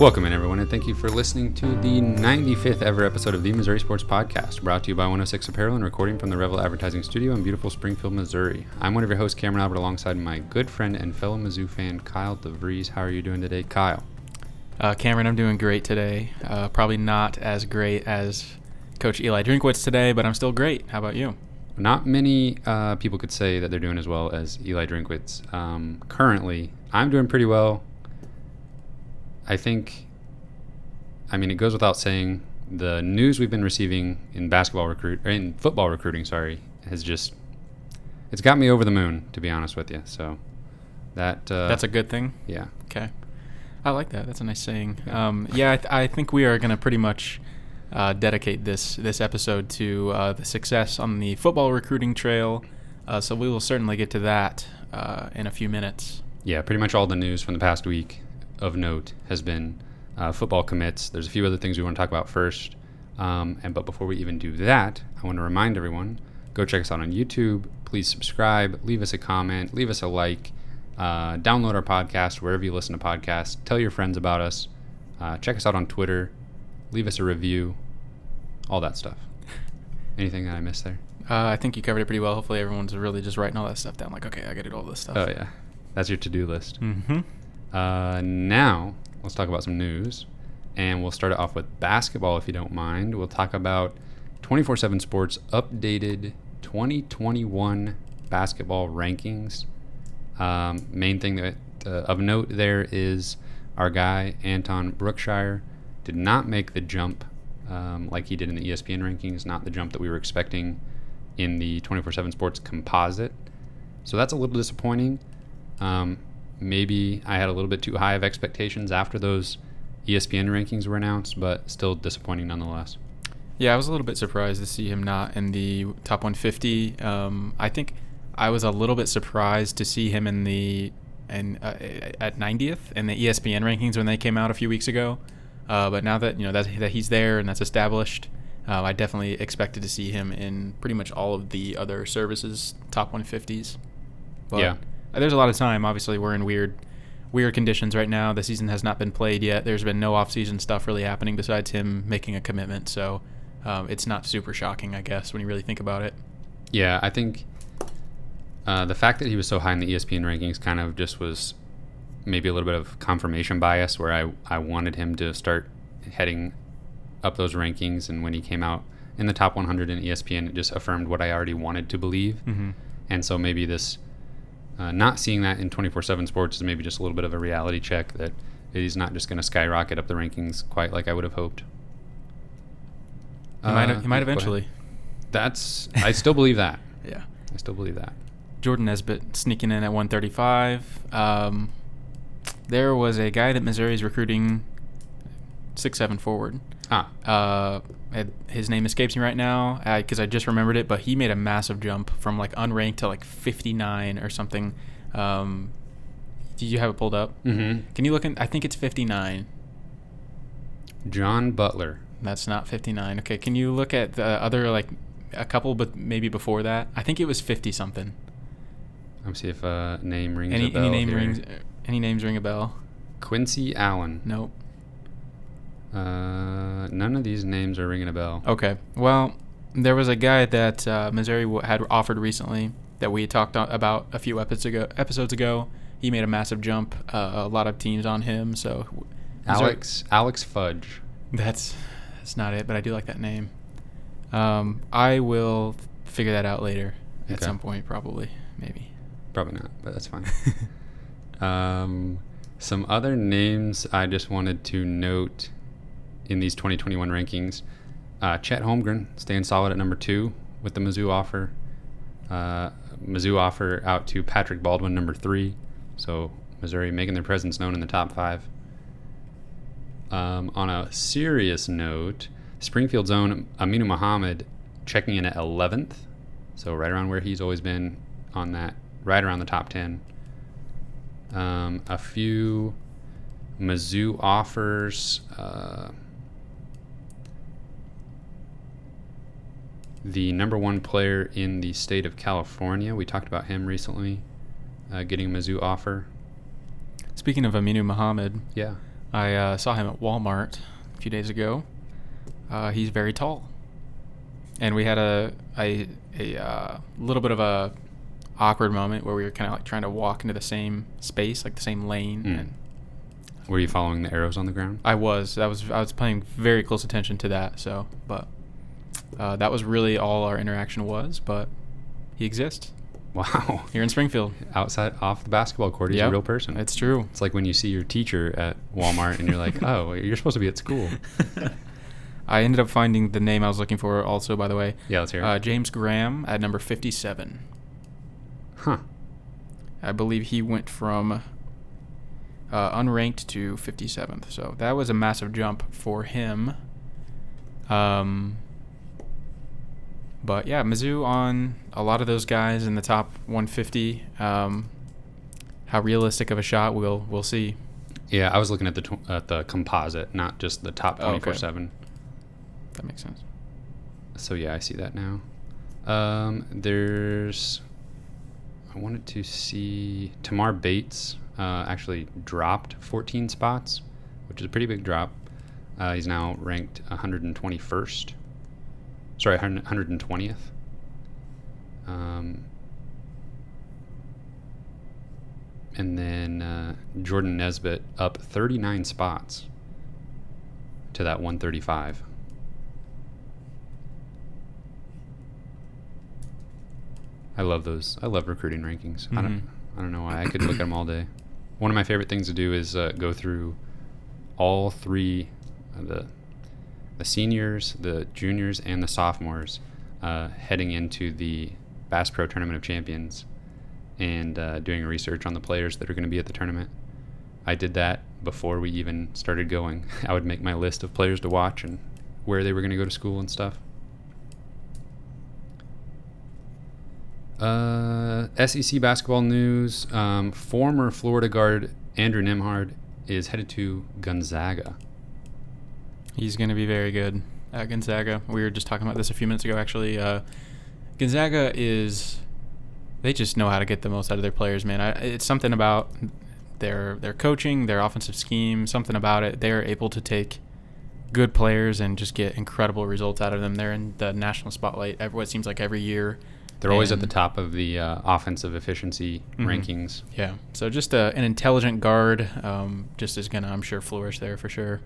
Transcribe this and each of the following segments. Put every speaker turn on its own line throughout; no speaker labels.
Welcome in, everyone, and thank you for listening to the 95th ever episode of the Missouri Sports Podcast, brought to you by 106 Apparel and recording from the Revel Advertising Studio in beautiful Springfield, Missouri. I'm one of your hosts, Cameron Albert, alongside my good friend and fellow Mizzou fan, Kyle DeVries. How are you doing today, Kyle?
Uh, Cameron, I'm doing great today. Uh, probably not as great as Coach Eli Drinkwitz today, but I'm still great. How about you?
Not many uh, people could say that they're doing as well as Eli Drinkwitz. Um, currently, I'm doing pretty well. I think, I mean, it goes without saying, the news we've been receiving in basketball recruit, or in football recruiting, sorry, has just, it's got me over the moon, to be honest with you. So that, uh,
That's a good thing.
yeah.
Okay. I like that. That's a nice saying. Um, yeah, I, th- I think we are going to pretty much uh, dedicate this this episode to uh, the success on the football recruiting trail. Uh, so we will certainly get to that uh, in a few minutes.
Yeah, pretty much all the news from the past week of note has been uh, football commits. There's a few other things we want to talk about first. Um, and but before we even do that, I want to remind everyone: go check us out on YouTube. Please subscribe, leave us a comment, leave us a like, uh, download our podcast wherever you listen to podcasts. Tell your friends about us. Uh, check us out on Twitter. Leave us a review. All that stuff. Anything that I missed there?
Uh, I think you covered it pretty well. Hopefully, everyone's really just writing all that stuff down. Like, okay, I got to do all this stuff.
Oh yeah, that's your to-do list.
Mm-hmm.
Uh, now, let's talk about some news. And we'll start it off with basketball, if you don't mind. We'll talk about 24 7 Sports updated 2021 basketball rankings. Um, main thing that uh, of note there is our guy, Anton Brookshire, did not make the jump um, like he did in the ESPN rankings, not the jump that we were expecting in the 24 7 Sports composite. So that's a little disappointing. Um, maybe I had a little bit too high of expectations after those ESPN rankings were announced, but still disappointing nonetheless.
Yeah, I was a little bit surprised to see him not in the top 150. Um, I think I was a little bit surprised to see him in the in uh, at 90th in the ESPN rankings when they came out a few weeks ago. Uh, but now that you know that, that he's there and that's established, uh, I definitely expected to see him in pretty much all of the other services top 150s. But
Yeah.
There's a lot of time. Obviously, we're in weird weird conditions right now. The season has not been played yet. There's been no off-season stuff really happening besides him making a commitment. So um, it's not super shocking, I guess, when you really think about it.
Yeah, I think uh, the fact that he was so high in the ESPN rankings kind of just was maybe a little bit of confirmation bias where I, I wanted him to start heading up those rankings. And when he came out in the top 100 in ESPN, it just affirmed what I already wanted to believe.
Mm-hmm.
And so maybe this, uh, not seeing that in 24 7 sports is maybe just a little bit of a reality check that he's not just going to skyrocket up the rankings quite like I would have hoped.
He might,
Uh,
he might
go ahead.
eventually.
That's, I still believe that.
Yeah.
I still believe that.
Jordan Nesbitt sneaking in at 135. Um, there was a guy that Missouri's recruiting six seven forward.
Ah,
Uh, his name escapes me right now because I just remembered it, but he made a massive jump from like unranked to like 59 or something. Um, did you have it pulled up?
mm-hmm.
Can you look in? I think it's 59.
John Butler.
That's not 59. Okay, can you look at the other like a couple, but maybe before that? I think it was 50 something.
Let me see if a name rings
Any
a bell
any name
here.
rings? Any names ring a bell?
Quincy Allen.
Nope.
Uh, none of these names are ringing a bell.
Okay. Well, there was a guy that uh, Missouri w- had offered recently that we talked o- about a few episodes ago. Episodes ago, he made a massive jump. Uh, a lot of teams on him. So w- Missouri-
Alex Alex Fudge.
That's that's not it, but I do like that name. Um, I will figure that out later at
Okay.
some point, probably, maybe.
Probably not, but that's fine. um, some other names I just wanted to note in these 2021 rankings. Uh, Chet Holmgren staying solid at number two with the Mizzou offer. Uh, Mizzou offer out to Patrick Baldwin, number three. So Missouri making their presence known in the top five. Um, on a serious note, Springfield's own Aminu Mohammed checking in at 11th. So right around where he's always been on that, right around the top 10. Um, a few Mizzou offers. Uh, the number one player in the state of California. We talked about him recently, uh, getting a Mizzou offer.
Speaking of Aminu Mohammed,
Yeah.
I uh, saw him at Walmart a few days ago. Uh, he's very tall, and we had a a, a uh, little bit of a awkward moment where we were kind of like trying to walk into the same space, like the same lane.
Mm.
And
Were you following the arrows on the ground?
I was, I was, I was paying very close attention to that. So, but uh, that was really all our interaction was. But he exists
Wow.
here in Springfield.
Outside off the basketball court, he's
Yep,
a real person.
It's true.
It's like when you see your teacher at Walmart and you're like, oh, you're supposed to be at school.
I ended up finding the name I was looking for also, by the way.
Yeah, let's hear it.
Uh, James Graham at number 57.
huh.
I believe he went from uh, unranked to 57th. So that was a massive jump for him. Um, but yeah, Mizzou on a lot of those guys in the top 150. Um, how realistic of a shot we'll we'll see.
Yeah, I was looking at the tw- at the composite, not just the top
Oh, okay.
24 seven.
That makes sense.
So yeah, I see that now. Um, there's. I wanted to see Tamar Bates uh, actually dropped 14 spots, which is a pretty big drop. Uh, he's now ranked 121st. Sorry, 120th. Um, and then uh, Jordan Nesbitt up 39 spots to that 135. I love those. I love recruiting rankings. I don't.
Mhm.
I don't know why. I could look at them all day. One of my favorite things to do is uh, go through all three the the seniors, the juniors, and the sophomores uh, heading into the Bass Pro Tournament of Champions, and uh, doing research on the players that are going to be at the tournament. I did that before we even started going. I would make my list of players to watch and where they were going to go to school and stuff. Uh, SEC basketball news. Um, former Florida guard Andrew Nembhard is headed to Gonzaga.
He's going to be very good at Gonzaga. We were just talking about this a few minutes ago, actually. Uh, Gonzaga is. They just know how to get the most out of their players, man. I, it's something about their their coaching, their offensive scheme, something about it. They're able to take good players and just get incredible results out of them. They're in the national spotlight. Every, it seems like every year.
They're always at the top of the uh, offensive efficiency
Mhm.
rankings.
Yeah. So just a, an intelligent guard, um, just is gonna, I'm sure, flourish there for sure.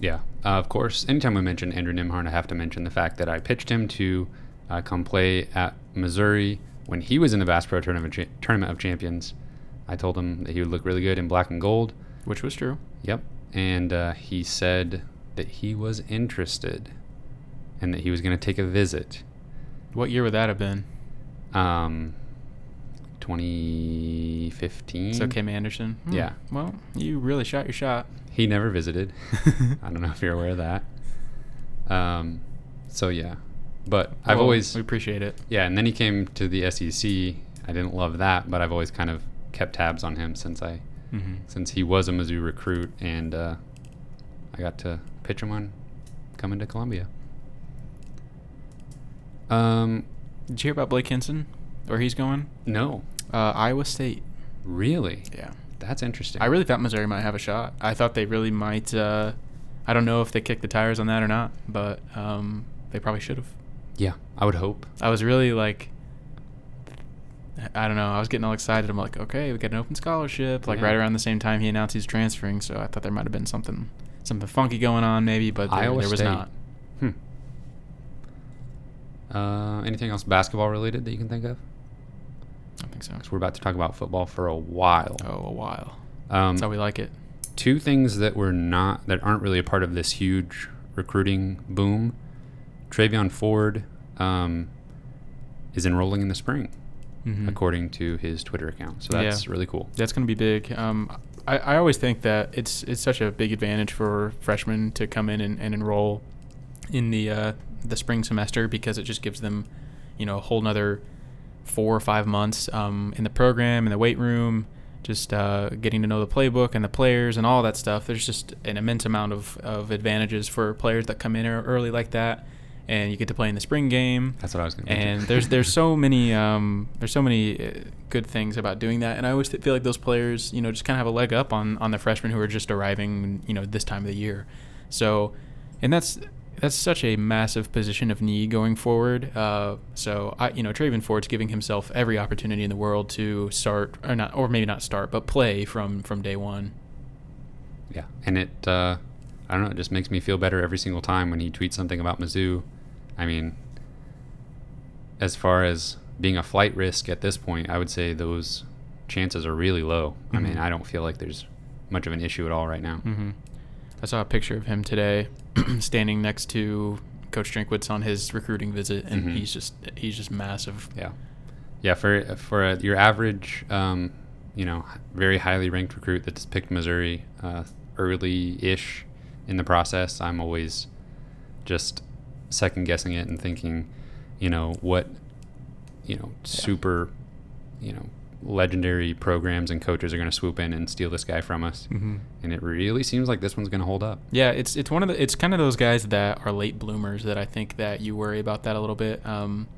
Yeah, uh, of course. Anytime we mention Andrew Nembhard, I have to mention the fact that I pitched him to uh, come play at Missouri when he was in the Bass Pro Tournament, cha- Tournament of Champions. I told him that he would look really good in black and gold.
Which was true.
Yep. And uh, he said that he was interested and that he was going to take a visit.
What year would that have been?
Um, 2015.
So Kim Anderson. Hmm.
Yeah.
Well, you really shot your shot.
He never visited. I don't know if you're aware of that. Um, so yeah, but I've always
we appreciate it.
yeah, and then he came to the SEC. I didn't love that, but I've always kind of kept tabs on him since I
Mm-hmm.
since he was a Mizzou recruit, and uh, I got to pitch him on coming to Columbia. Um,
Did you hear about Blake Hinson? Where he's going?
no,
Uh, Iowa State.
really,
Yeah.
that's interesting.
I really thought Missouri might have a shot. I thought they really might. Uh, I don't know if they kicked the tires on that or not, but um, they probably should have.
yeah, I would hope.
I was really like, I don't know. I was getting all excited. I'm like, okay, we got an open scholarship. Like
Yeah.
right around the same time he announced he's transferring, so I thought there might have been something, something funky going on, maybe, but there, there was
State.
not.
Hmm. Uh, anything else basketball related that you can think of?
I think so.
Because we're about to talk about football for a while.
Oh, a while.
Um,
That's how we like it.
two things that were not that aren't really a part of this huge recruiting boom. Travion Ford um, is enrolling in the spring,
Mhm.
according to his Twitter account. So
Yeah.
that's really cool.
That's going to be big. Um, I, I always think that it's it's such a big advantage for freshmen to come in and, and enroll in the uh, the spring semester because it just gives them, you know, a whole nother four or five months um, in the program in the weight room, just uh, getting to know the playbook and the players and all that stuff. There's just an immense amount of, of advantages for players that come in early like that. and you get to play in the spring game.
That's what I was going to.
And there's there's so many um, there's so many uh, good things about doing that, and I always feel like those players, you know, just kind of have a leg up on on the freshmen who are just arriving, you know, this time of the year. So, and that's that's such a massive position of need going forward. Uh, so I, you know, Travion Ford's giving himself every opportunity in the world to start, or not, or maybe not start, but play from from day one.
Yeah, and it, uh, I don't know, it just makes me feel better every single time when he tweets something about Mizzou. I mean, as far as being a flight risk at this point, I would say those chances are really low. Mm-hmm. I mean, I don't feel like there's much of an issue at all right now.
Mm-hmm. I saw a picture of him today, standing next to Coach Drinkwitz on his recruiting visit, and mm-hmm. he's just he's just massive.
Yeah, yeah. For for a, your average, um, you know, very highly ranked recruit that's picked Missouri uh, early-ish in the process, I'm always just second guessing it and thinking, you know, what, you know, super, you know, legendary programs and coaches are going to swoop in and steal this guy from us. Mm-hmm. And it really seems like this one's going to hold up.
Yeah, it's it's one of the it's kind of those guys that are late bloomers that I think that you worry about that a little bit. Um,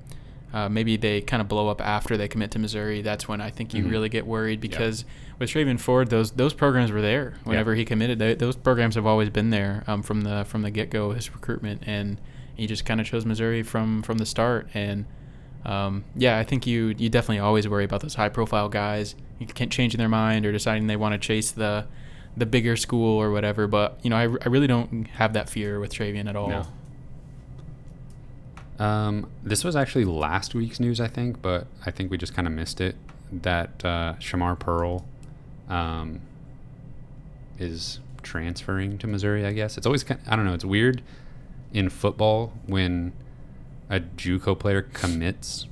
uh, maybe they kind of blow up after they commit to Missouri. That's when I think you mm-hmm. really get worried because with Travion Ford, those those programs were there whenever he committed. They, those programs have always been there um, from the from the get go his recruitment, and he just kind of chose Missouri from from the start. And um, yeah, I think you you definitely always worry about those high profile guys. You can't changing their mind or deciding they want to chase the the bigger school or whatever. But you know, I, I really don't have that fear with Travion at all. No.
Um, this was actually last week's news, I think, but I think we just kind of missed it. That uh, Shamar Pearl um, is transferring to Missouri. I guess it's always kind of, I don't know. It's weird in football when a JUCO player commits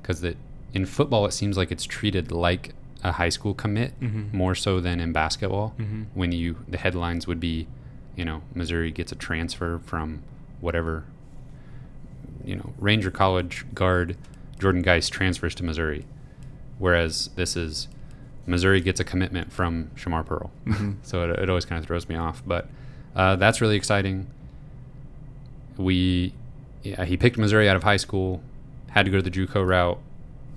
because that in football it seems like it's treated like a high school commit mm-hmm. more so than in basketball mm-hmm. when you the headlines would be you know Missouri gets a transfer from whatever you know Ranger College guard Jordan Geist transfers to Missouri whereas this is Missouri gets a commitment from Shamar Pearl mm-hmm. so it, it, always kind of throws me off but uh, that's really exciting we yeah, he picked Missouri out of high school, had to go to the JUCO route.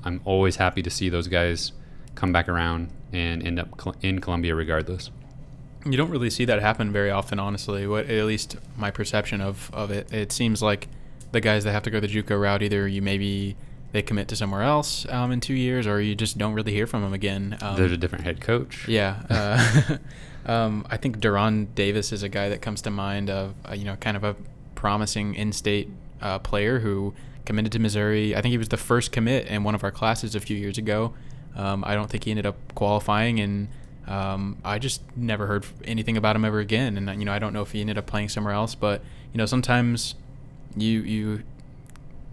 I'm always happy to see those guys come back around and end up in Columbia regardless.
You don't really see that happen very often, honestly. What at least my perception of, of it, it seems like the guys that have to go the JUCO route, either you maybe they commit to somewhere else um, in two years, or you just don't really hear from them again.
Um, There's a different head coach.
Yeah, uh, um, I think De'Ron Davis is a guy that comes to mind of uh, you know kind of a promising in-state uh, player who committed to Missouri. I think he was the first commit in one of our classes a few years ago. Um, I don't think he ended up qualifying, and um, I just never heard anything about him ever again. And you know, I don't know if he ended up playing somewhere else, but you know, sometimes you you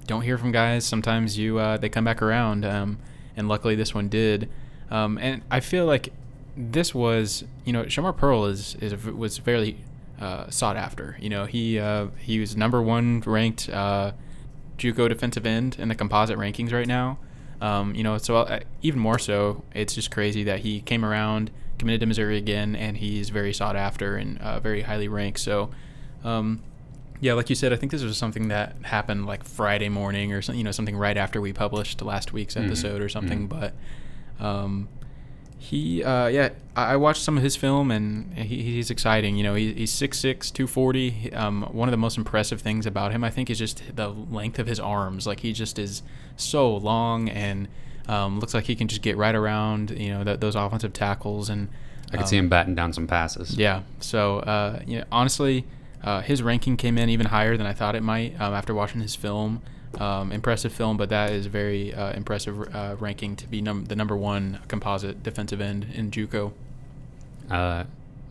don't hear from guys. Sometimes you uh, they come back around, um, and luckily this one did. Um, and I feel like this was, you know, Shamar Pearl is is was fairly uh, sought after. You know, he uh, he was number one ranked uh, JUCO defensive end in the composite rankings right now. Um, you know, so uh, even more so, it's just crazy that he came around, committed to Missouri again, and he's very sought after and uh, very highly ranked. So, um, yeah, like you said, I think this was something that happened like Friday morning or something, you know, something right after we published last week's mm-hmm. episode mm-hmm. or something. Mm-hmm. But um, he uh, yeah I watched some of his film and he, he's exciting you know he, he's 6'6 240 um, one of the most impressive things about him I think is just the length of his arms. Like he just is so long and um, looks like he can just get right around you know th- those offensive tackles and
I could um, see him batting down some passes.
Yeah. So uh, you know, honestly uh, his ranking came in even higher than I thought it might um, after watching his film um, impressive film, but that is very uh, impressive uh, ranking to be num- the number one composite defensive end in JUCO.
Uh,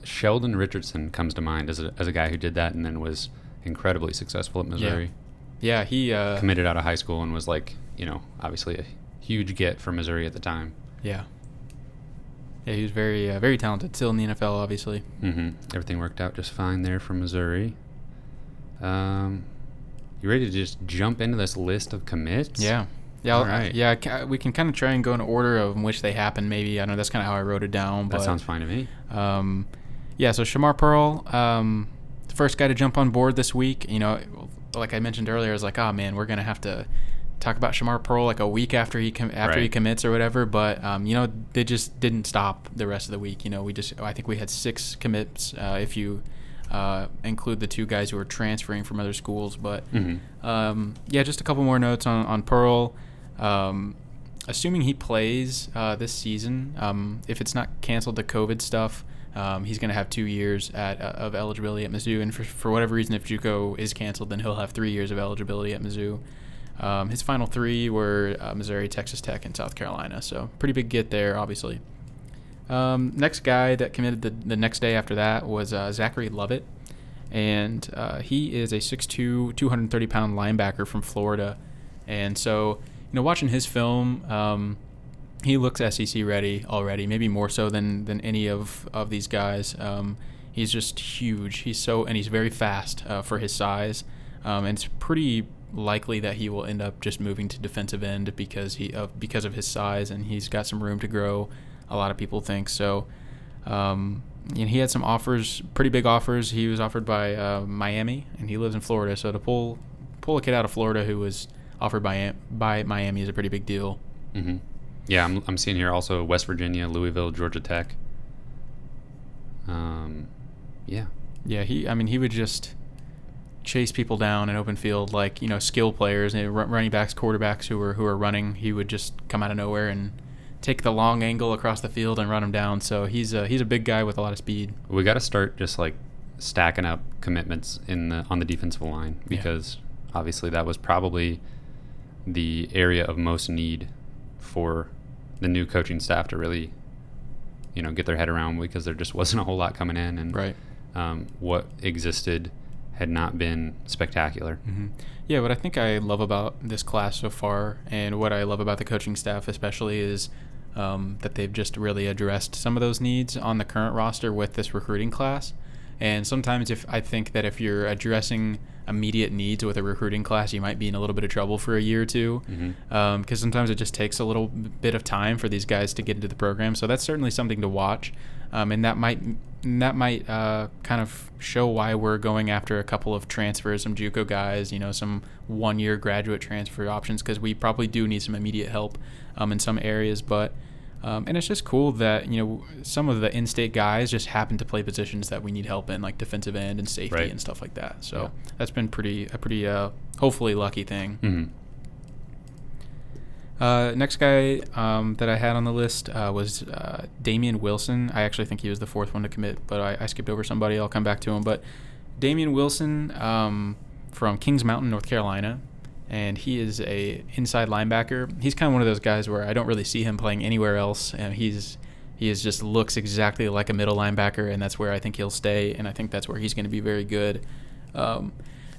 Sheldon Richardson comes to mind as a, as a guy who did that and then was incredibly successful at Missouri.
Yeah, yeah he uh,
committed out of high school and was like, you know, obviously a huge get for Missouri at the time.
Yeah. Yeah, he was very, uh, very talented. Still in the NFL, obviously.
Mm-hmm. Everything worked out just fine there for Missouri. Um, you ready to just jump into this list of commits?
Yeah. Yeah, All right. yeah, we can kind of try and go in order of in which they happen. Maybe I know that's kind of how I wrote it down.
That sounds fine to me.
Um, yeah, so Shamar Pearl, um, the first guy to jump on board this week. You know, like I mentioned earlier, I was like, oh man, we're gonna have to talk about Shamar Pearl like a week after he com- after he commits or whatever. But um, you know, they just didn't stop the rest of the week. You know, we just I think we had six commits uh, if you uh, include the two guys who are transferring from other schools. But
Mhm.
um, yeah, just a couple more notes on on Pearl. Um, assuming he plays uh, this season, um, if it's not canceled, the COVID stuff. Um, he's going to have two years at, uh, of eligibility at Mizzou, and for, for whatever reason, if JUCO is canceled, then he'll have three years of eligibility at Mizzou. Um, his final three were uh, Missouri, Texas Tech, and South Carolina. So pretty big get there, obviously. Um, next guy that committed the, the next day after that was uh, Zachary Lovett. And uh, he is a 6'2, 230 pound linebacker from Florida. And so, you know, watching his film, um, he looks SEC ready already, maybe more so than, than any of, of these guys. Um, he's just huge. He's so, and he's very fast uh, for his size. Um, and it's pretty likely that he will end up just moving to defensive end because he of because of his size and he's got some room to grow. A lot of people think so. Um, and he had some offers, pretty big offers. He was offered by uh, Miami, and he lives in Florida. So to pull pull a kid out of Florida who was offered by by Miami is a pretty big deal.
Mm-hmm. Yeah, I'm, I'm seeing here also West Virginia, Louisville, Georgia Tech. Um, yeah.
Yeah, he. I mean, he would just chase people down in open field like you know skill players and running backs, quarterbacks who were who are running. He would just come out of nowhere and take the long angle across the field and run them down. So he's a, he's a big guy with a lot of speed.
We got to start just like stacking up commitments in the on the defensive line
Yeah.
because obviously that was probably the area of most need for the new coaching staff to really you know get their head around because there just wasn't a whole lot coming in and
Right.
um, what existed had not been spectacular.
hmm Yeah, what I think I love about this class so far, and what I love about the coaching staff especially, is um, that they've just really addressed some of those needs on the current roster with this recruiting class. And sometimes, if I think that if you're addressing immediate needs with a recruiting class, you might be in a little bit of trouble for a year or two, because sometimes it just takes a little bit of time for these guys to get into the program. So that's certainly something to watch, um, and that might that might uh, kind of show why we're going after a couple of transfers, some JUCO guys, you know, some one-year graduate transfer options, because we probably do need some immediate help um, in some areas. But um, and it's just cool that you know some of the in-state guys just happen to play positions that we need help in, like defensive end and safety
Right.
and stuff like that. So
Yeah.
that's been pretty a pretty uh, hopefully lucky thing.
Mhm.
Uh, next guy um, that I had on the list uh, was uh, Dameon Wilson. I actually think he was the fourth one to commit, but I, I skipped over somebody. I'll come back to him. But Dameon Wilson um, from Kings Mountain, North Carolina, and he is a inside linebacker. He's kind of one of those guys where I don't really see him playing anywhere else, and he's he is just looks exactly like a middle linebacker, and that's where I think he'll stay, and I think that's where he's going to be very good. Um,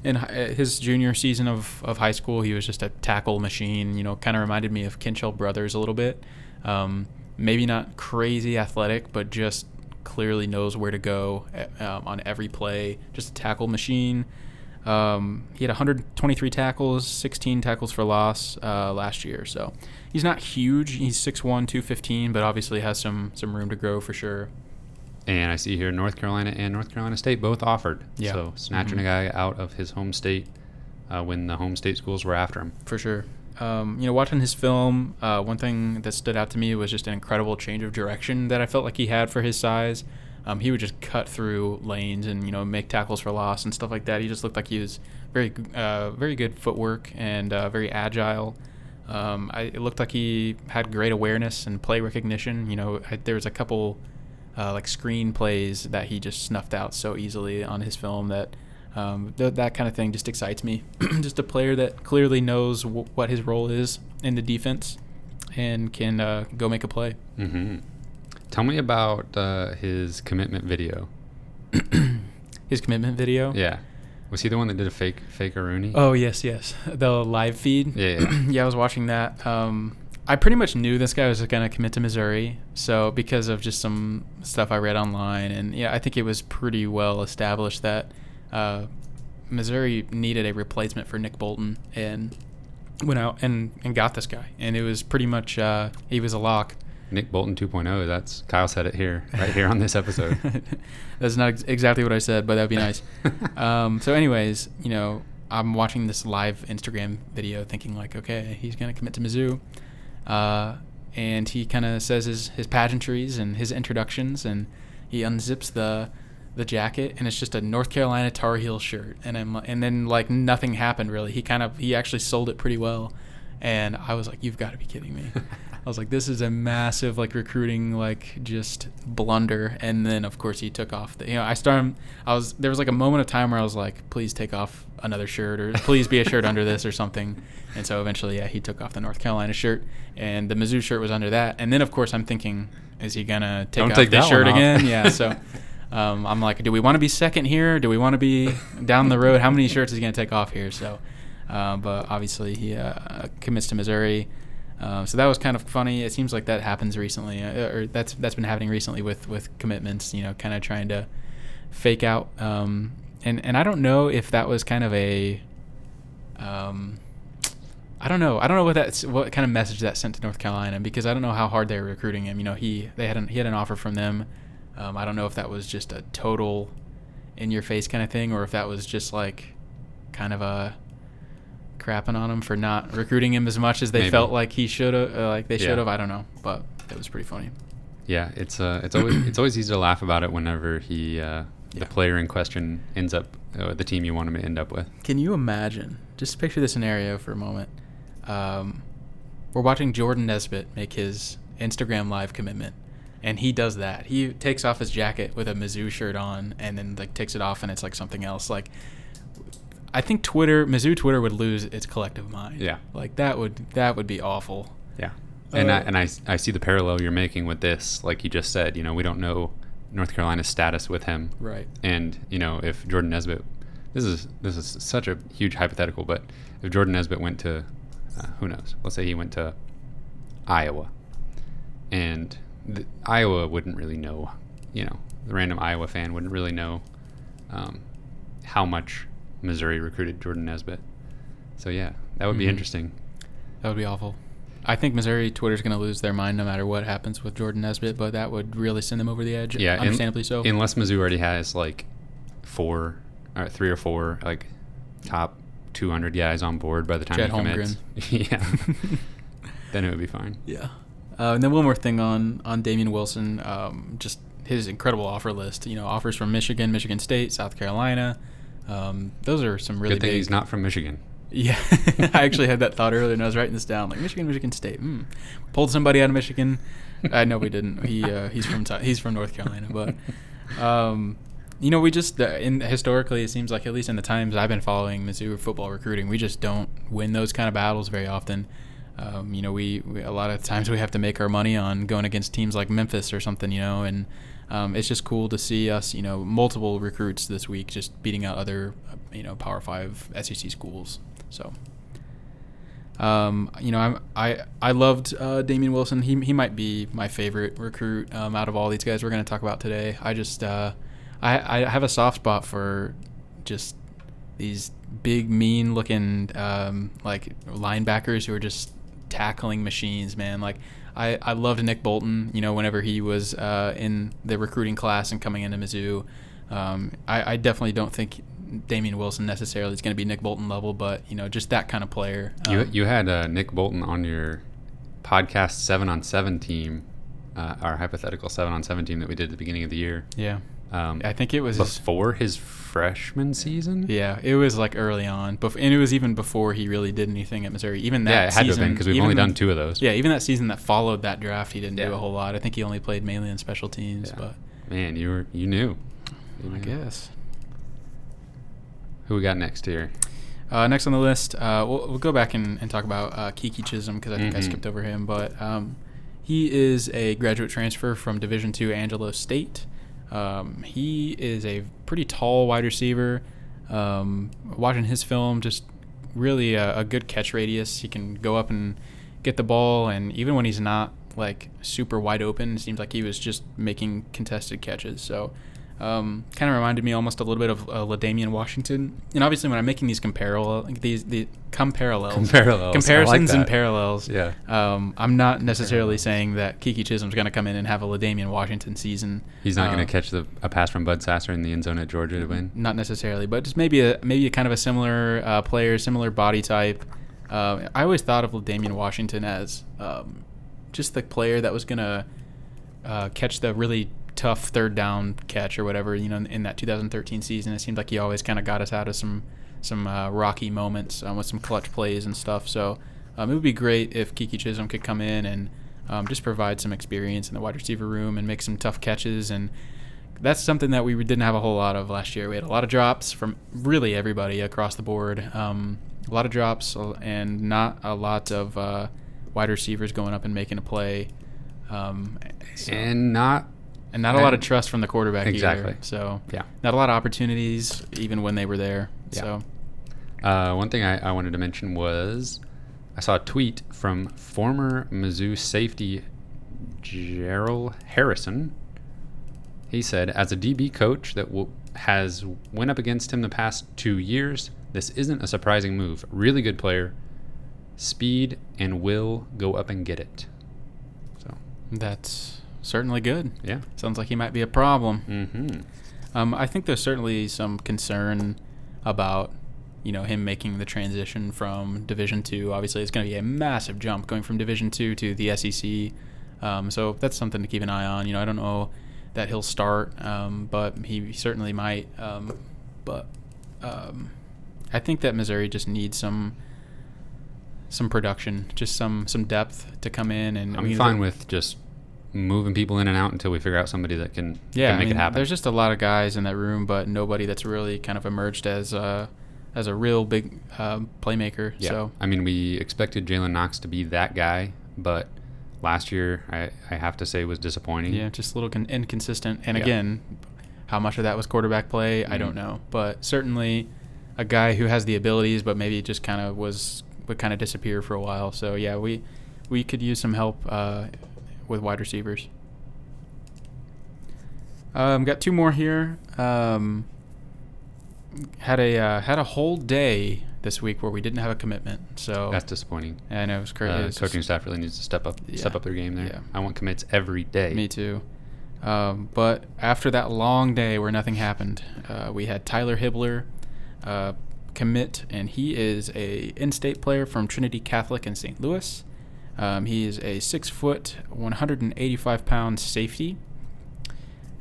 in his junior season of, of high school, he was just a tackle machine. You know, kind of reminded me of Kentrell Brothers a little bit. Um, maybe not crazy athletic, but just clearly knows where to go eh, um, on every play. Just a tackle machine. Um, he had 123 tackles, 16 tackles for loss uh, last year. So he's not huge. He's 6'1", 215, but obviously has some some room to grow for sure.
And I see here North Carolina and North Carolina State both offered.
Yeah.
So snatching
Mhm.
a guy out of his home state uh, when the home state schools were after him.
for sure. Um, you know, watching his film, uh, one thing that stood out to me was just an incredible change of direction that I felt like he had for his size. Um, he would just cut through lanes and you know make tackles for loss and stuff like that. He just looked like he was very, uh, very good footwork and uh, very agile. Um, I, it looked like he had great awareness and play recognition. You know, I, there was a couple uh, like screen plays that he just snuffed out so easily on his film that um, th- that kind of thing just excites me. just a player that clearly knows w- what his role is in the defense and can uh, go make a play.
hmm Tell me about uh, his commitment video.
His commitment video.
Yeah. Was he the one that did a fake fake Rooney?
Oh yes, yes. The live feed.
Yeah, yeah.
yeah, I was watching that. Um, I pretty much knew this guy was going to commit to Missouri, so because of just some stuff I read online, and yeah, I think it was pretty well established that uh, Missouri needed a replacement for Nick Bolton, and went out and, and got this guy, and it was pretty much uh, he was a lock.
Nick Bolton 2.0. That's Kyle said it here, right here on this episode.
That's not ex- exactly what I said, but that'd be nice. um, so, anyways, you know, I'm watching this live Instagram video, thinking like, okay, he's gonna commit to Mizzou, uh, and he kind of says his his pageantries and his introductions, and he unzips the the jacket, and it's just a North Carolina Tar Heel shirt, and I'm and then like nothing happened really. He kind of he actually sold it pretty well, and I was like, you've got to be kidding me. I was like, this is a massive like recruiting like just blunder. And then of course he took off the you know I started I was there was like a moment of time where I was like, please take off another shirt or please be a shirt under this or something. And so eventually yeah he took off the North Carolina shirt and the Mizzou shirt was under that. And then of course I'm thinking, is he gonna take
Don't
off
take
the shirt
off.
again? Yeah. So. Um, I'm like, do we want to be second here? Do we want to be down the road? How many shirts is he going to take off here? So, uh, but obviously he uh, commits to Missouri. Um, so that was kind of funny. It seems like that happens recently, uh, or that's that's been happening recently with with commitments. You know, kind of trying to fake out. Um, and and I don't know if that was kind of a. Um, I don't know. I don't know what that's what kind of message that sent to North Carolina because I don't know how hard they were recruiting him. You know, he they had an, he had an offer from them. Um, I don't know if that was just a total in your face kind of thing or if that was just like kind of a crapping on him for not recruiting him as much as they
Maybe.
felt like he should have, uh, like they should have. I don't know, but it was pretty funny.
Yeah, it's uh, it's always it's always easy to laugh about it whenever he uh,
Yeah.
the player in question ends up uh, the team you want him to end up with.
Can you imagine? Just picture the scenario for a moment. Um, we're watching Jordan Nesbitt make his Instagram live commitment, and he does that. He takes off his jacket with a Mizzou shirt on, and then like takes it off, and it's like something else. Like, I think Twitter, Mizzou Twitter, would lose its collective mind.
Yeah.
like that would that would be awful.
Yeah, and I,
Uh,
and I I see the parallel you're making with this. Like you just said, you know, we don't know North Carolina's status with him,
Right.
and you know if Jordan Nesbitt, this is this is such a huge hypothetical, but if Jordan Nesbitt went to, uh, who knows? Let's say he went to Iowa, and the, Iowa wouldn't really know, you know, the random Iowa fan wouldn't really know um, how much Missouri recruited Jordan Nesbitt. So yeah, that would be
Mhm.
interesting.
That would be awful. I think Missouri Twitter's going to lose their mind no matter what happens with Jordan Nesbitt, but that would really send them over the edge.
Yeah, in-
understandably so.
Unless Mizzou already has like four, or three or four like top 200 guys on board by the time
Chet
he commits. yeah, then it would be fine.
Yeah. Uh, and then one more thing on on Dameon Wilson, um, just his incredible offer list. You know, offers from Michigan, Michigan State, South Carolina. Um, those are some really
Good thing
big.
he's not from Michigan.
Yeah, I actually had that thought earlier, and I was writing this down. Like Michigan, Michigan State. Hmm. Pulled somebody out of Michigan. I know we didn't. He uh, he's from he's from North Carolina, but um, you know, we just uh, in historically it seems like at least in the times I've been following Mizzou football recruiting, we just don't win those kind of battles very often. Um, you know, we, we a lot of times we have to make our money on going against teams like Memphis or something. You know, and um, it's just cool to see us. You know, multiple recruits this week just beating out other uh, you know Power Five SEC schools. So. Um, you know, I'm, I I loved uh, Dameon Wilson. He he might be my favorite recruit um, out of all these guys we're going to talk about today. I just uh, I I have a soft spot for just these big, mean looking um, like linebackers who are just tackling machines, man. Like I I loved Nick Bolton. You know, whenever he was uh, in the recruiting class and coming into Mizzou, um, I, I definitely don't think Dameon Wilson necessarily is going to be Nick Bolton level, but you know, just that kind of player.
You
Um,
you had uh, Nick Bolton on your podcast seven on seven team, uh, our hypothetical seven on seven team that we did at the beginning of the year.
yeah,
Um,
I think it was
before his freshman season.
Yeah, it was like early on, bef- and it was even before he really did anything at Missouri. Even that
Yeah, it had to have
season,
been because we've only done two of those.
Yeah, even that season that followed that draft, he didn't do a whole lot. I think he only played mainly in special teams,
Yeah.
but
Man, you were you knew. You
I
knew.
guess.
Who we got next here?
Uh, next on the list, uh, we'll, we'll go back and, and talk about uh, Keke Chism because I think I
Mhm.
skipped over him. But um, he is a graduate transfer from Division two Angelo State. Um, he is a pretty tall wide receiver. Um, watching his film, just really a, a good catch radius. He can go up and get the ball, and even when he's not like super wide open, it seems like he was just making contested catches. So Um, kind of reminded me almost a little bit of uh, L'Damian Washington. And obviously, when I'm making these comparable these the
Comparallels. I like
comparisons and parallels.
Yeah.
Um, I'm not necessarily saying that Keke Chism's going to come in and have a L'Damian Washington season.
He's not going to catch the a pass from Bud Sasser in the end zone at Georgia to win.
Not necessarily, but just maybe a maybe a kind of a similar uh, player, similar body type. Uh, I always thought of Damian Washington as um, just the player that was gonna uh, catch the really tough third down catch or whatever. You know, in, in that 2013 season, it seemed like he always kind of got us out of some some uh, rocky moments um, with some clutch plays and stuff. So um, it would be great if Keke Chism could come in and um, just provide some experience in the wide receiver room and make some tough catches and that's something that we didn't have a whole lot of last year. We had a lot of drops from really everybody across the board. Um, a lot of drops uh, and not a lot of uh, wide receivers going up and making a play. Um, so-
And not
and not a lot of trust from the quarterback
Exactly.
either. So
yeah.
not a lot of opportunities even when they were there.
Yeah.
So
Uh, one thing I, I wanted to mention was I saw a tweet from former Mizzou safety Gerald Harrison. He said, "As a DB coach that w- has went up against him the past two years, this isn't a surprising move. Really good player, speed and will go up and get it." So
that's certainly good.
yeah.
Sounds like he might be a problem.
Mm-hmm.
Um, I think there's certainly some concern about you know him making the transition from Division Two. Obviously, it's going to be a massive jump going from Division Two to the SEC. Um, so that's something to keep an eye on. You know, I don't know that he'll start, um, but he certainly might. Um, but um, I think that Missouri just needs some some production, just some some depth to come in and
I'm fine with just moving people in and out until we figure out somebody that can,
yeah,
can make
I mean,
it happen.
There's just a lot of guys in that room, but nobody that's really kind of emerged as a as a real big um, playmaker.
Yeah.
So
I mean, we expected Jalen Knox to be that guy, but last year, I, I have to say, was disappointing.
yeah, just a little con- inconsistent. And
Yeah.
again, how much of that was quarterback play, I don't
Mhm.
know. But certainly, a guy who has the abilities, but maybe just kind of was would kind of disappear for a while. So yeah, we we could use some help uh, with wide receivers. Um, got two more here. Um, had a uh, had a whole day this week where we didn't have a commitment. So
That's disappointing.
I know it was crazy.
Uh,
It's
coaching
just-
staff really needs to step up, step up their game there.
Yeah.
I want commits every day.
Me too. Um, but after that long day where nothing happened, uh, we had Tyler Hibbler uh, commit, and he is a in-state player from Trinity Catholic in St. Louis. Um, he is a six foot, 185 pound safety,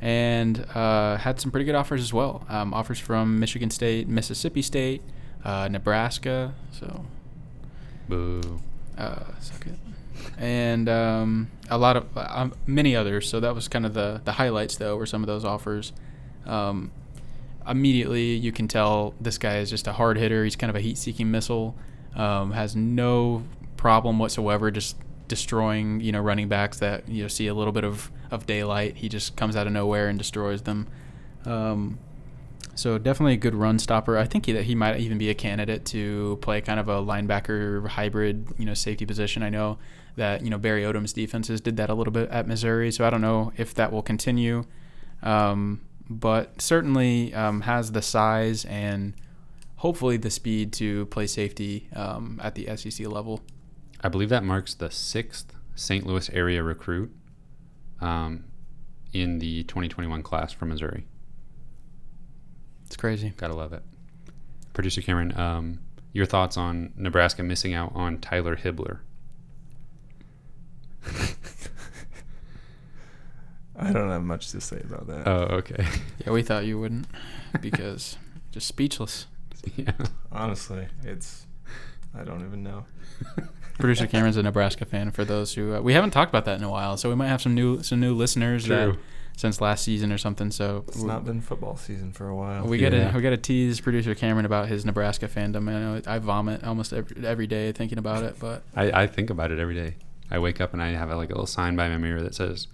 and uh, had some pretty good offers as well. Um, offers from Michigan State, Mississippi State, uh, Nebraska. So
Boo.
uh, suck it. And um, a lot of um, many others. So that was kind of the the highlights, though, were some of those offers. Um, immediately, you can tell this guy is just a hard hitter. He's kind of a heat-seeking missile. Um, has no problem whatsoever, just destroying you know running backs that you know see a little bit of of daylight. He just comes out of nowhere and destroys them. Um, so definitely a good run stopper. I think he, that he might even be a candidate to play kind of a linebacker hybrid, you know, safety position. I know that you know Barry Odom's defenses did that a little bit at Missouri, so I don't know if that will continue. Um, but certainly um, has the size and hopefully the speed to play safety um, at the SEC level.
I believe that marks the sixth St. Louis area recruit um, in the 2021 class from Missouri.
It's crazy.
Gotta love it. Producer Cameron, um, your thoughts on Nebraska missing out on Tyler Hibbler?
I don't have much to say about that.
Oh, okay.
Yeah, we thought you wouldn't because just speechless.
yeah.
Honestly, it's I don't even know.
Producer Cameron's a Nebraska fan. For those who uh, we haven't talked about that in a while, so we might have some new some new listeners that since last season or something. So
It's
we-
not been football season for a while.
we gotta we gotta tease producer Cameron about his Nebraska fandom. I know I vomit almost every, every day thinking about it, but
I, I think about it every day. I wake up and I have a, like a little sign by my mirror that says,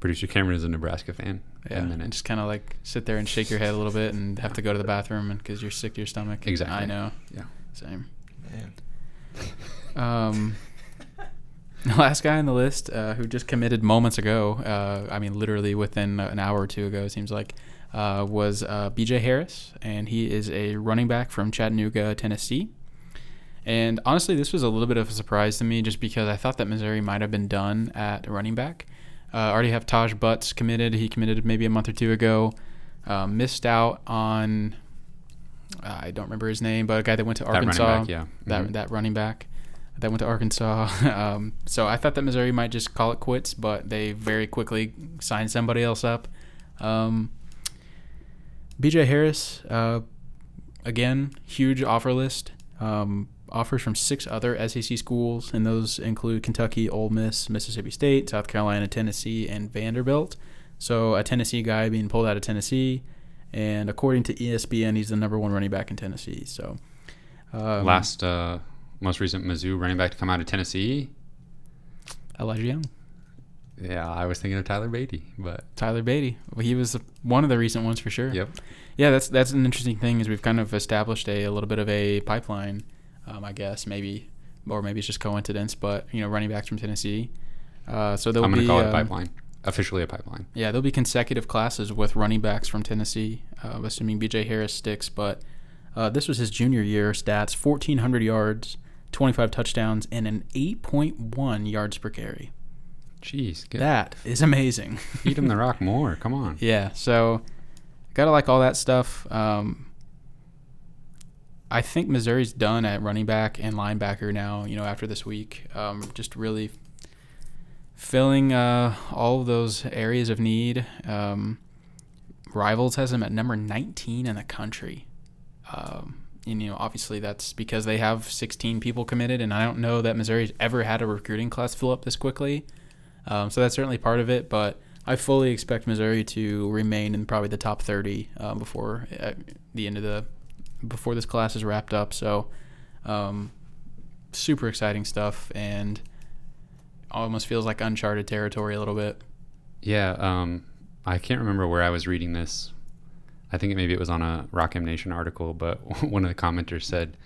"Producer Cameron is a Nebraska fan,"
yeah,
and then
and just kind of like sit there and shake your head a little bit and have to go to the bathroom because you're sick to your stomach.
Exactly.
I know.
yeah.
Same.
Man.
Um, the last guy on the list uh, who just committed moments ago, uh, I mean, literally within an hour or two ago, it seems like, uh, was uh, BJ Harris, and he is a running back from Chattanooga, Tennessee. And honestly, this was a little bit of a surprise to me just because I thought that Missouri might have been done at running back. Uh, already have Taj Butts committed. He committed maybe a month or two ago. Uh, missed out on, I don't remember his name, but a guy that went to
That running
Arkansas.
back, yeah.
That,
Mhm.
that running back that went to Arkansas. um, so I thought that Missouri might just call it quits, but they very quickly signed somebody else up. Um, BJ Harris, uh, again, huge offer list. Um, offers from six other SEC schools, and those include Kentucky, Ole Miss, Mississippi State, South Carolina, Tennessee, and Vanderbilt. So a Tennessee guy being pulled out of Tennessee, and according to ESPN, he's the number one running back in Tennessee. So um,
Last, uh, most recent Mizzou running back to come out of Tennessee.
Elijah Young,
Yeah, I was thinking of Tyler Badie, but
Tyler Badie. Well, he was one of the recent ones for sure.
yep.
Yeah, that's that's an interesting thing is we've kind of established a, a little bit of a pipeline, um, I guess maybe, or maybe it's just coincidence, but you know, running backs from Tennessee. Uh, so there'll
I'm going
be
to call it a
um,
pipeline. Officially a pipeline.
Yeah, there'll be consecutive classes with running backs from Tennessee, uh, assuming B.J. Harris sticks. But uh, this was his junior year stats: 1,400 yards, 25 touchdowns, and an 8.1 yards per carry.
Jeez, get,
That is amazing.
feed him the rock more. Come on.
Yeah, so gotta like all that stuff. Um, I think Missouri's done at running back and linebacker now. You know, after this week, um, just really filling uh, all of those areas of need. Um, Rivals has them at number 19 in the country. Um, and you know, obviously that's because they have 16 people committed, and I don't know that Missouri's ever had a recruiting class fill up this quickly. Um, so that's certainly part of it, but I fully expect Missouri to remain in probably the top 30 um, before uh, the end of the before this class is wrapped up. So, um, super exciting stuff, and almost feels like uncharted territory a little bit.
Yeah, um, I can't remember where I was reading this. I think maybe it was on a Rock M Nation article, but one of the commenters said,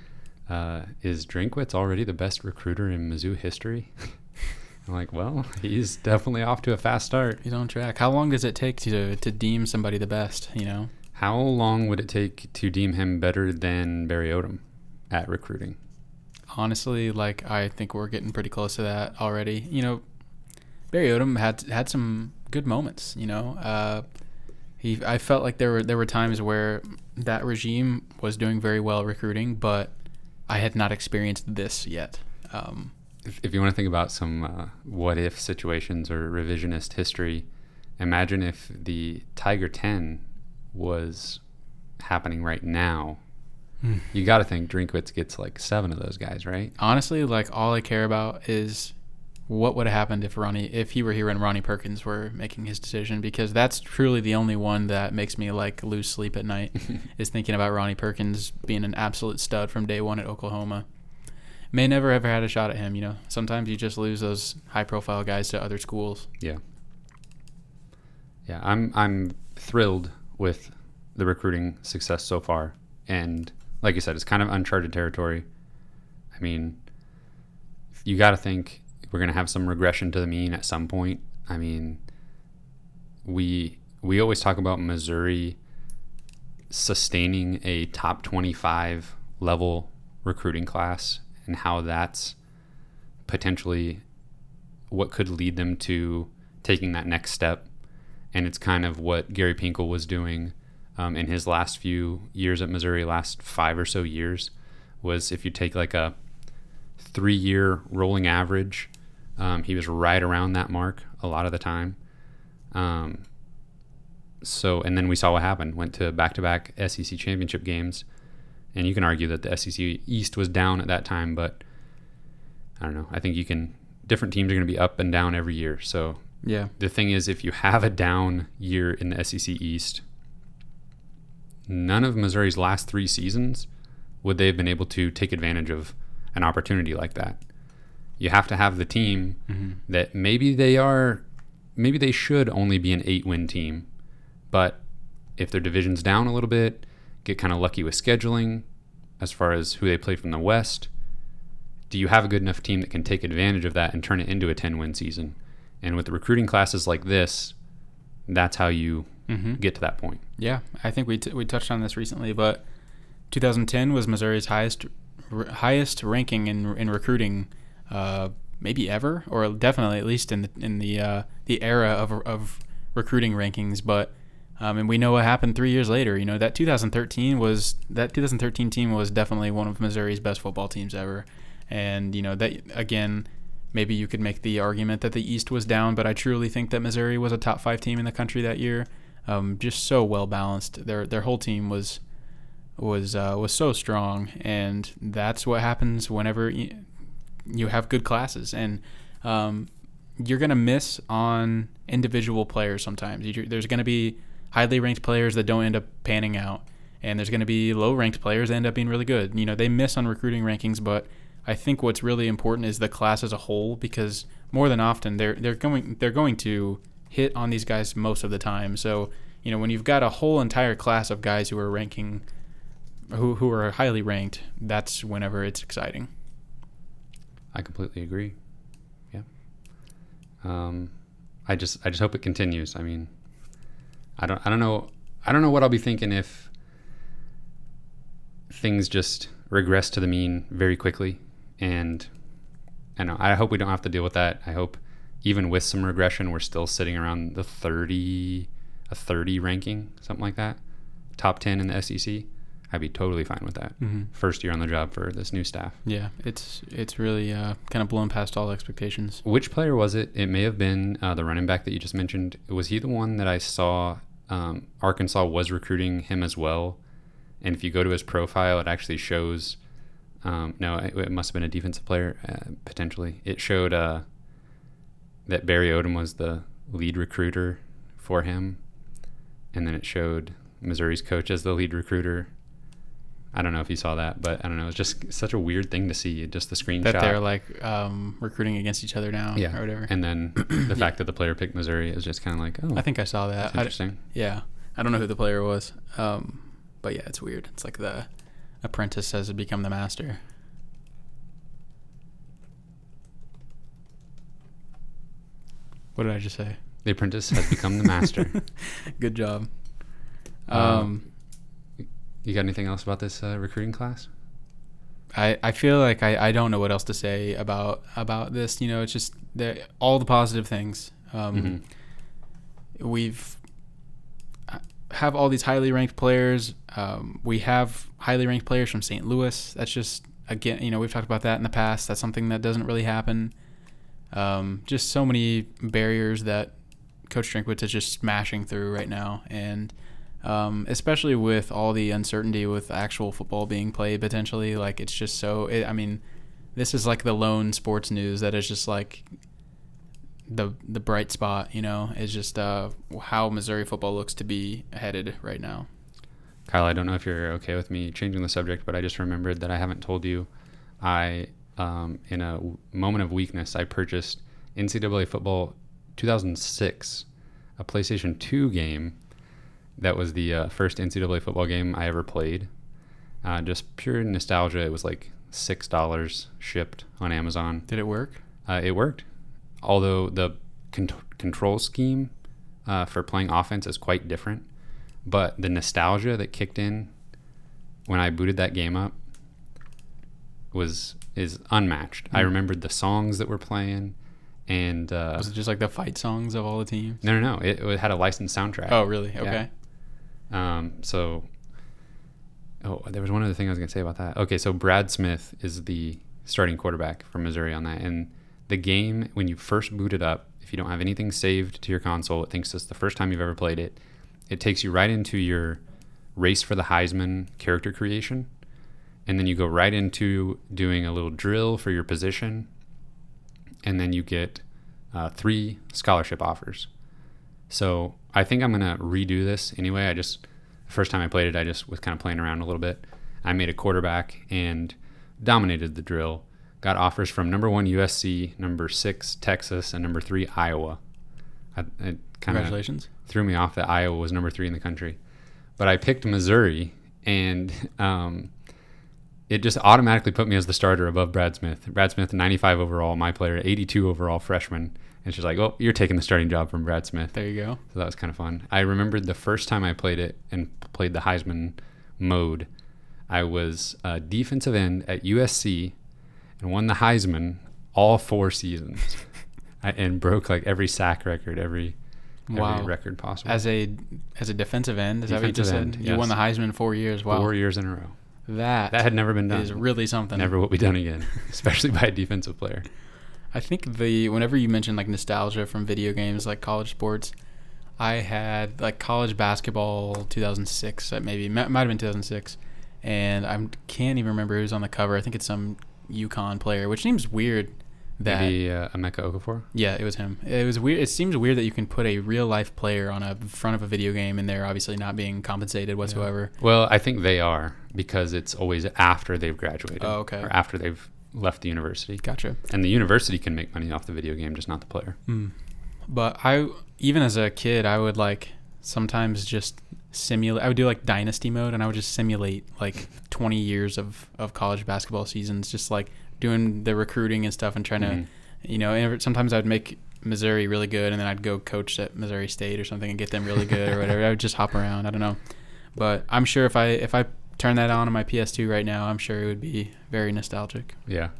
uh, "Is Drinkwitz already the best recruiter in Mizzou history?" I'm like, "Well, he's definitely off to a fast start."
He's on track. How long does it take to to deem somebody the best? You know,
How long would it take to deem him better than Barry Odom at recruiting?
honestly, like I think we're getting pretty close to that already. You know, Barry Odom had had some good moments. You know, uh, he I felt like there were there were times where that regime was doing very well recruiting, but I had not experienced this yet. Um,
If, if you want to think about some uh, what if situations or revisionist history, imagine if the Tiger 10 was happening right now.
Hmm.
You got to think Drinkwitz gets like seven of those guys, right?
honestly, like all I care about is what would have happened if Ronnie, if he were here and Ronnie Perkins were making his decision, because that's truly the only one that makes me like lose sleep at night is thinking about Ronnie Perkins being an absolute stud from day one at Oklahoma. May never ever had a shot at him, you know. Sometimes you just lose those high profile guys to other schools.
Yeah. Yeah, I'm I'm thrilled with the recruiting success so far, and like you said, it's kind of uncharted territory. I mean, you got to think we're gonna have some regression to the mean at some point. I mean, we we always talk about Missouri sustaining a top 25 level recruiting class and how that's potentially what could lead them to taking that next step. And it's kind of what Gary Pinkel was doing um, in his last few years at Missouri, last five or so years, was if you take like a three year rolling average, um, he was right around that mark a lot of the time. Um, so, and then we saw what happened. Went to back to back SEC championship games. And you can argue that the SEC East was down at that time, but I don't know. I think you can, different teams are going to be up and down every year. So
Yeah.
the thing is, if you have a down year in the SEC East, none of Missouri's last three seasons would they have been able to take advantage of an opportunity like that. You have to have the team
Mm-hmm.
that maybe they are, maybe they should only be an eight win team, but if their division's down a little bit, get kind of lucky with scheduling as far as who they play from the West, do you have a good enough team that can take advantage of that and turn it into a 10 win season? And with the recruiting classes like this, that's how you
Mm-hmm.
get to that point.
Yeah, I think we t- we touched on this recently, but 2010 was Missouri's highest r- highest ranking in in recruiting, uh, maybe ever, or definitely at least in the in the uh, the era of of recruiting rankings. But um, and we know what happened three years later. You know that 2013 was that 2013 team was definitely one of Missouri's best football teams ever, and you know that again. Maybe you could make the argument that the East was down, but I truly think that Missouri was a top five team in the country that year um, just so well balanced. Their their whole team was was uh, was so strong, and that's what happens whenever you, have good classes. And um, you're gonna miss on individual players sometimes. You, there's gonna be highly ranked players that don't end up panning out, and there's gonna be low ranked players that end up being really good. You know, they miss on recruiting rankings, but I think what's really important is the class as a whole because more than often they're they're going they're going to hit on these guys most of the time. So, you know, when you've got a whole entire class of guys who are ranking, who, who are highly ranked, that's whenever it's exciting.
I completely agree. Yeah. Um, I just I just hope it continues. I mean, I don't I don't know I don't know what I'll be thinking if things just regress to the mean very quickly, and I know I hope we don't have to deal with that. I hope even with some regression, we're still sitting around the 30 a 30 ranking, something like that, top 10 in the SEC. I'd be totally fine with that.
Mm-hmm.
First year on the job for this new staff.
Yeah, it's it's really uh, kind of blown past all expectations.
Which player was it? It may have been uh, the running back that you just mentioned. Was he the one that I saw? Um, Arkansas was recruiting him as well. And if you go to his profile, it actually shows. Um, no, it, it, must have been a defensive player uh, potentially. It showed uh, that Barry Odom was the lead recruiter for him, and then it showed Missouri's coach as the lead recruiter. I don't know if you saw that, but I don't know. It's just such a weird thing to see. Just the screenshot
that they're like um, recruiting against each other now,
yeah,
or whatever.
And then the fact that the player picked Missouri is just kind of like, oh,
I think I saw that.
interesting.
I, yeah, I don't know who the player was, um, but yeah, it's weird. It's like the apprentice has become the master. What did I just say?
The apprentice has become the master.
Good job.
Um,
Um,
you got anything else about this uh, recruiting class?
I, I feel like I, I don't know what else to say about about this. You know, it's just the, all the positive things. Um,
Mhm.
We've uh, have all these highly ranked players. Um, we have highly ranked players from St. Louis. That's just again, you know, we've talked about that in the past. That's something that doesn't really happen. Um, just so many barriers that Coach Drinkwitz is just smashing through right now, and um, especially with all the uncertainty with actual football being played potentially. Like it's just so. It, I mean, this is like the lone sports news that is just like the the bright spot. You know, is just uh, how Missouri football looks to be headed right now.
Kyle, I don't know if you're okay with me changing the subject, but I just remembered that I haven't told you. I, um, in a w- moment of weakness, I purchased NCAA football 2006, a PlayStation 2 game that was the uh, first NCAA football game I ever played. Uh, just pure nostalgia. It was like six dollars shipped on Amazon.
Did it work?
Uh, it worked, although the con- control scheme uh, for playing offense is quite different. But the nostalgia that kicked in when I booted that game up was is unmatched. I
Hmm.
remembered the songs that were playing, and uh,
Was it just like the fight songs of all the teams?
no, no, no, it, it had a licensed soundtrack.
Oh, really? Okay.
Um, so, oh, there was one other thing I was going to say about that. Okay, so Brad Smith is the starting quarterback for Missouri on that. And the game, when you first boot it up, if you don't have anything saved to your console, it thinks it's the first time you've ever played it. It takes you right into your race for the Heisman character creation. And then you go right into doing a little drill for your position. And then you get uh, three scholarship offers. So I think I'm gonna redo this anyway. I just first time I played it, I just was kind of playing around a little bit. I made a quarterback and dominated the drill. Got offers from number one USC, number six Texas, and number three Iowa. I, it kind of
Congratulations.
threw me off that Iowa was number three in the country, but I picked Missouri, and um, it just automatically put me as the starter above Brad Smith. Brad Smith, 95 overall, my player, 82 overall freshman, And she's like, "Oh, you're taking the starting job from Brad Smith."
There you go.
So that was kind of fun. I remembered the first time I played it and played the Heisman mode. I was a defensive end at USC and won the Heisman all four seasons, I, and broke like every sack record, every every record possible.
As a as a defensive end, is that what you just
Defensive
said?
end,
You won the. Heisman four years. Wow,
four years in a row.
that
That had never been done.
is really something.
Never will be done again, especially by a defensive player.
I think the whenever you mention like nostalgia from video games like college sports, I had like college basketball 2006, uh, maybe might might have been 2006, and I can't even remember who's on the cover. I think it's some UConn player, which seems weird. That
Maybe uh, Emeka Okafor.
yeah, it was him. It was weird. It seems weird that you can put a real life player on a front of a video game and they're obviously not being compensated whatsoever.
Well, I think they are because it's always after they've graduated.
Oh, okay.
Or after they've left the university.
Gotcha.
And the university can make money off the video game, just not the player.
Mm. But I, even as a kid, I would like sometimes just simulate. I would do like dynasty mode, and I would just simulate like 20 years of of college basketball seasons, just like doing the recruiting and stuff, and trying
Mhm.
to, you know. And sometimes I'd make Missouri really good, and then I'd go coach at Missouri State or something and get them really good or whatever. I would just hop around. I don't know, but I'm sure if I if I turn that on on my PS2 right now, I'm sure it would be very nostalgic.
Yeah.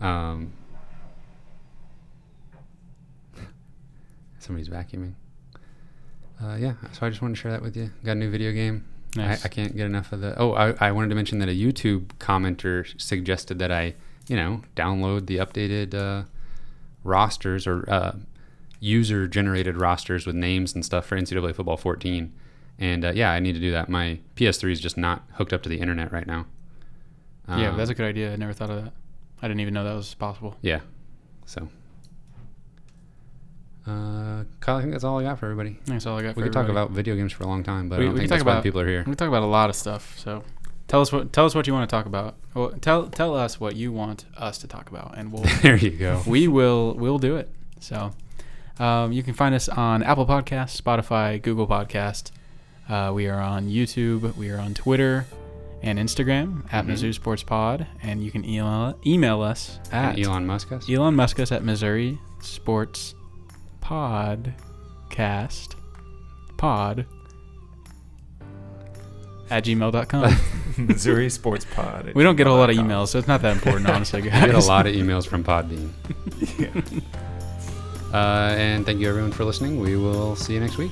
Um, somebody's vacuuming. Uh, yeah, so I just wanted to share that with you. Got a new video game.
Nice.
I, I can't get enough of the. Oh, I, I wanted to mention that a YouTube commenter suggested that I, you know, download the updated uh, rosters or uh, user generated rosters with names and stuff for NCAA Football 14. And uh, yeah, I need to do that. My PS3 is just not hooked up to the internet right now.
yeah,
Um,
that's a good idea. I never thought of that. I didn't even know that was possible.
Yeah. So, uh, Kyle, I think that's all I got for everybody.
That's all I got.
We could talk about video games for a long time, but
We-
I don't
we
think
can
that's
talk
why the people are here.
We can talk about a lot of stuff. So, tell us what tell us what you want to talk about. Well, tell tell us what you want us to talk about, and we'll
there you go.
we will we'll do it. So, um, you can find us on Apple Podcasts, Spotify, Google Podcast. Uh, we are on YouTube. We are on Twitter and Instagram at
Mhm.
Mizzou Sports Pod, and you can email email us at
And Elon Musk us.
Elon Musk us at Missouri Sports Podcast Pod at gmail.com.
Missouri Sports Pod.
we don't get a whole lot of emails, so it's not that important, honestly, guys.
We get a lot of emails from Podbean.
Yeah.
Uh, and thank you everyone for listening. We will see you next week.